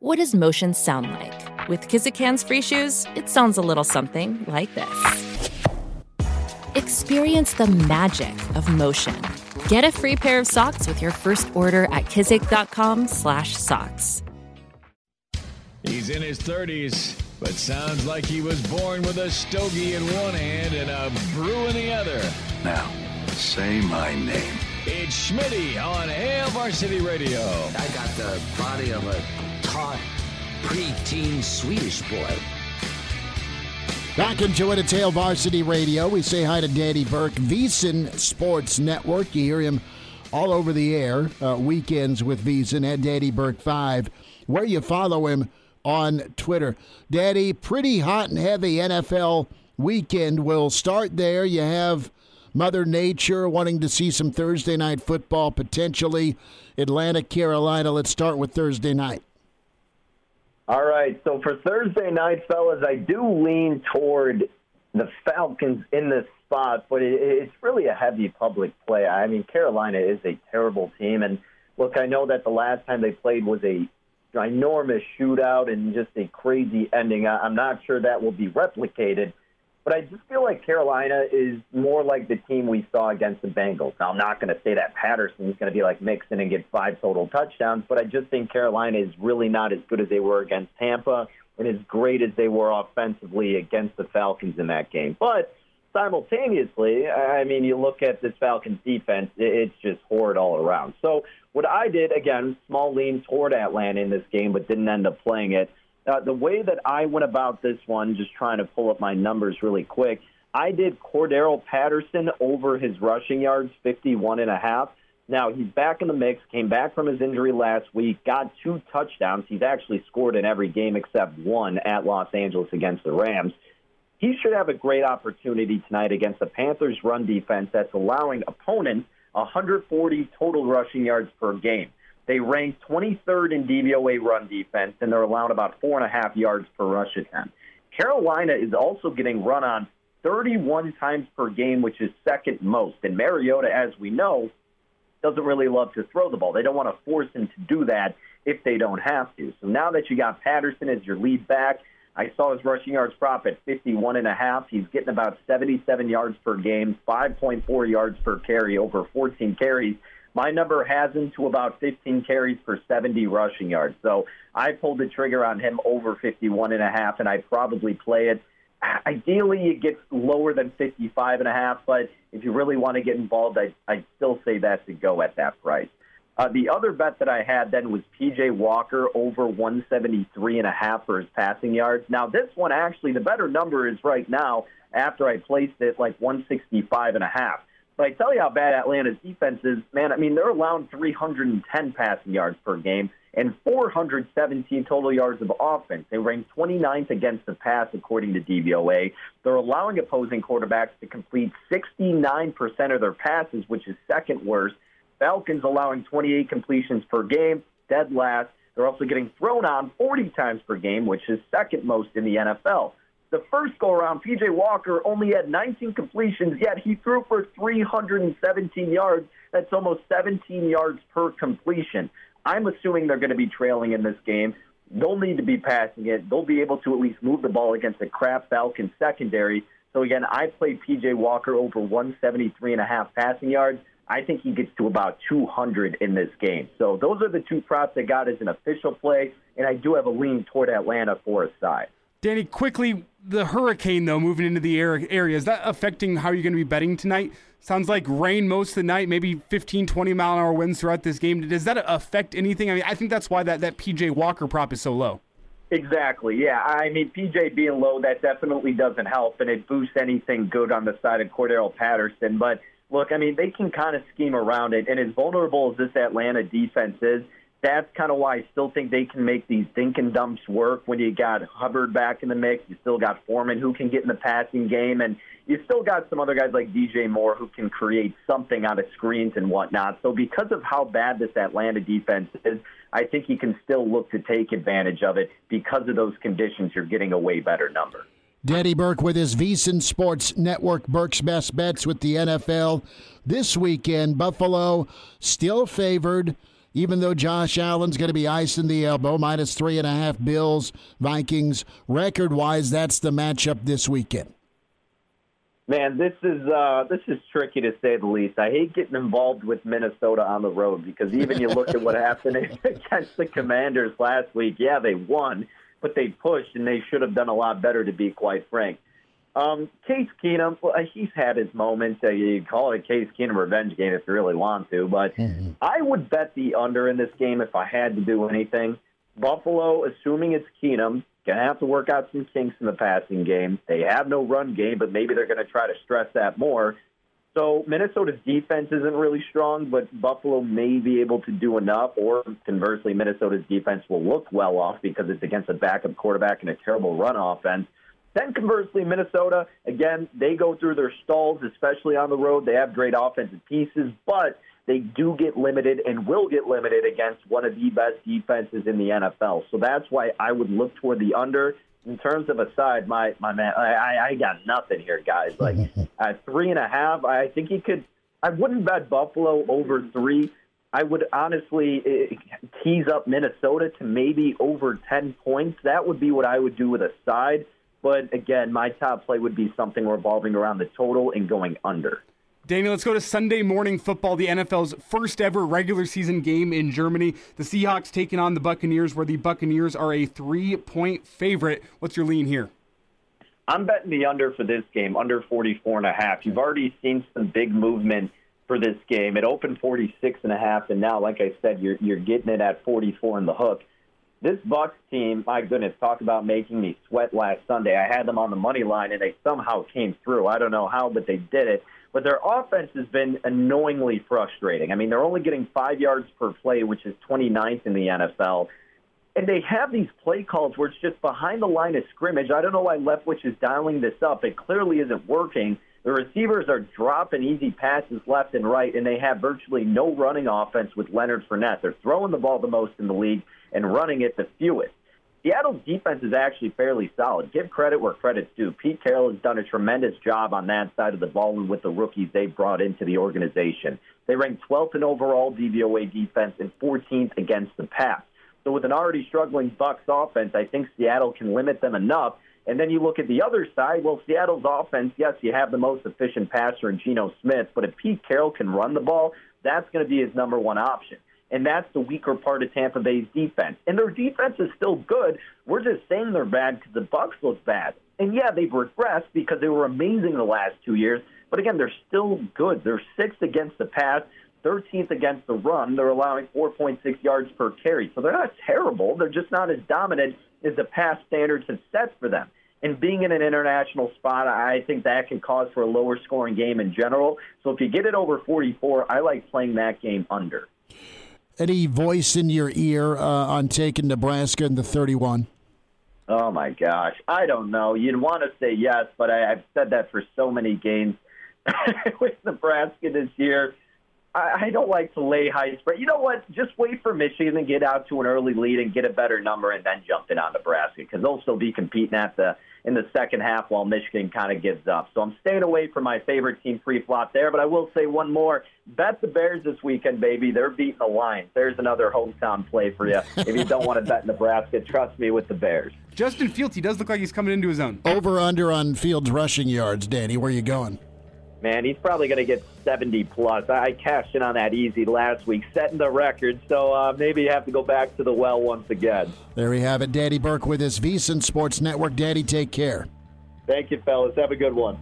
What does motion sound like? With Kizik hands free shoes, it sounds a little something like this. Experience the magic of motion. Get a free pair of socks with your first order at kizik.com/socks. He's in his 30s, but sounds like he was born with a stogie in one hand and a brew in the other. Now, say my name. It's Schmitty on Hail Varsity Radio. I got the body of a taut, preteen Swedish boy. Back into it at Hail Varsity Radio. We say hi to Danny Burke, VSiN Sports Network. You hear him all over the air, uh, weekends with VSiN at Danny Burke 5, where you follow him on Twitter. Daddy, pretty hot and heavy NFL weekend. We'll start there. You have Mother Nature wanting to see some Thursday night football, potentially Atlanta, Carolina. Let's start with Thursday night. All right. So for Thursday night, fellas, I do lean toward the Falcons in this spot, but it, it's really a heavy public play. I mean, Carolina is a terrible team, and look, I know that the last time they played was a ginormous shootout and just a crazy ending. I'm not sure that will be replicated. But I just feel like Carolina is more like the team we saw against the Bengals. Now, I'm not going to say that Patterson is going to be like Mixon and get five total touchdowns, but I just think Carolina is really not as good as they were against Tampa and as great as they were offensively against the Falcons in that game. But simultaneously, I mean, you look at this Falcons defense, it's just horrid all around. So what I did, again, small lean toward Atlanta in this game, but didn't end up playing it. Uh, the way that I went about this one, just trying to pull up my numbers really quick, I did Cordarrelle Patterson over his rushing yards, 51 and a half. Now, he's back in the mix, came back from his injury last week, got two touchdowns. He's actually scored in every game except one at Los Angeles against the Rams. He should have a great opportunity tonight against the Panthers' run defense that's allowing opponents 140 total rushing yards per game. They rank 23rd in DVOA run defense, and they're allowed about four and a half yards per rush attempt. Carolina is also getting run on 31 times per game, which is second most. And Mariota, as we know, doesn't really love to throw the ball. They don't want to force him to do that if they don't have to. So now that you got Patterson as your lead back, I saw his rushing yards prop at 51 and a half. He's getting about 77 yards per game, 5.4 yards per carry over 14 carries. My number has him to about 15 carries for 70 rushing yards. So I pulled the trigger on him over 51 and a half, and I'd probably play it. Ideally, it gets lower than 55 and a half, but if you really want to get involved, I'd, I'd still say that's a go at that price. Uh, the other bet that I had then was PJ Walker over 173 and a half for his passing yards. Now, this one actually, the better number is right now after I placed it like 165 and a half. But I tell you how bad Atlanta's defense is, man. I mean, they're allowing 310 passing yards per game and 417 total yards of offense. They rank 29th against the pass, according to DVOA. They're allowing opposing quarterbacks to complete 69% of their passes, which is second worst. Falcons allowing 28 completions per game, dead last. They're also getting thrown on 40 times per game, which is second most in the NFL. The first go around, PJ Walker only had 19 completions, yet he threw for 317 yards. That's almost 17 yards per completion. I'm assuming they're going to be trailing in this game. They'll need to be passing it. They'll be able to at least move the ball against the crap Falcons secondary. So again, I played PJ Walker over 173 and a half passing yards. I think he gets to about 200 in this game. So those are the two props I got as an official play, and I do have a lean toward Atlanta for a side. Danny, quickly, the hurricane, though, moving into the area, is that affecting how you're going to be betting tonight? Sounds like rain most of the night, maybe 15, 20 mile an hour winds throughout this game. Does that affect anything? I mean, I think that's why that, that PJ Walker prop is so low. Exactly. Yeah. I mean, PJ being low, that definitely doesn't help, and it boosts anything good on the side of Cordarrelle Patterson. But look, I mean, they can kind of scheme around it. And as vulnerable as this Atlanta defense is, that's kind of why I still think they can make these dink and dumps work when you got Hubbard back in the mix. You still got Foreman who can get in the passing game, and you still got some other guys like DJ Moore who can create something out of screens and whatnot. So because of how bad this Atlanta defense is, I think you can still look to take advantage of it because of those conditions. You're getting a way better number. Daddy Burke with his VSiN Sports Network Burke's Best Bets with the NFL. This weekend, Buffalo still favored even though Josh Allen's going to be icing the elbow, minus three and a half Bills, Vikings. Record wise, that's the matchup this weekend. Man, this is uh, this is tricky to say the least. I hate getting involved with Minnesota on the road because even you look at what happened against the Commanders last week. Yeah, they won, but they pushed and they should have done a lot better. To be quite frank, um, Case Keenum, well, he's had his moments. Uh, you call it a Case Keenum revenge game if you really want to, but mm-hmm. I would bet the under in this game if I had to do anything. Buffalo, assuming it's Keenum, Going to have to work out some kinks in the passing game. They have no run game, but maybe they're going to try to stress that more. So Minnesota's defense isn't really strong, but Buffalo may be able to do enough, or conversely, Minnesota's defense will look well off because it's against a backup quarterback and a terrible run offense. Then conversely, Minnesota, again, they go through their stalls, especially on the road. They have great offensive pieces, but they do get limited and will get limited against one of the best defenses in the NFL. So that's why I would look toward the under. In terms of a side, my my man, I, I got nothing here, guys. Like at three and a half, I think he could. I wouldn't bet Buffalo over three. I would honestly eh, tease up Minnesota to maybe over 10 points. That would be what I would do with a side. But again, my top play would be something revolving around the total and going under. Daniel, let's go to Sunday morning football, the NFL's first ever regular season game in Germany. The Seahawks taking on the Buccaneers, where the Buccaneers are a three point favorite. What's your lean here? I'm betting the under for this game, under 44 and a half. You've already seen some big movement for this game. It opened 46 and a half, and now, like I said, you're you're getting it at 44 in the hook. This Bucks team, my goodness, talk about making me sweat last Sunday. I had them on the money line, and they somehow came through. I don't know how, but they did it. But their offense has been annoyingly frustrating. I mean, they're only getting five yards per play, which is 29th in the NFL. And they have these play calls where it's just behind the line of scrimmage. I don't know why Leftwich is dialing this up. It clearly isn't working. The receivers are dropping easy passes left and right, and they have virtually no running offense with Leonard Fournette. They're throwing the ball the most in the league and running it the fewest. Seattle's defense is actually fairly solid. Give credit where credit's due. Pete Carroll has done a tremendous job on that side of the ball and with the rookies they brought into the organization. They ranked 12th in overall DVOA defense and 14th against the pass. So with an already struggling Bucks offense, I think Seattle can limit them enough. And then you look at the other side. Well, Seattle's offense, yes, you have the most efficient passer in Geno Smith, but if Pete Carroll can run the ball, that's going to be his number one option and that's the weaker part of Tampa Bay's defense. And their defense is still good. We're just saying they're bad because the Bucks look bad. And yeah, they've regressed because they were amazing the last two years. But again, they're still good. They're sixth against the pass, 13th against the run. They're allowing 4.6 yards per carry. So they're not terrible. They're just not as dominant as the past standards have set for them. And being in an international spot, I think that can cause for a lower scoring game in general. So if you get it over 44, I like playing that game under. Any voice in your ear uh, on taking Nebraska in the 31? Oh my gosh, I don't know. You'd want to say yes, but I, I've said that for so many games with Nebraska this year. I, I don't like to lay high spread. You know what? Just wait for Michigan and get out to an early lead and get a better number, and then jump in on Nebraska because they'll still be competing at the in the second half while Michigan kind of gives up. So I'm staying away from my favorite team free flop there. But I will say one more: bet the Bears this weekend, baby. They're beating the Lions. There's another hometown play for you. if you don't want to bet Nebraska, trust me with the Bears. Justin Fields, he does look like he's coming into his own. Over under on Fields rushing yards, Danny. Where are you going? Man, he's probably going to get 70 plus. I cashed in on that easy last week, setting the record. So uh, maybe you have to go back to the well once again. There we have it. Daddy Burke with his VSiN Sports Network. Daddy, take care. Thank you, fellas. Have a good one.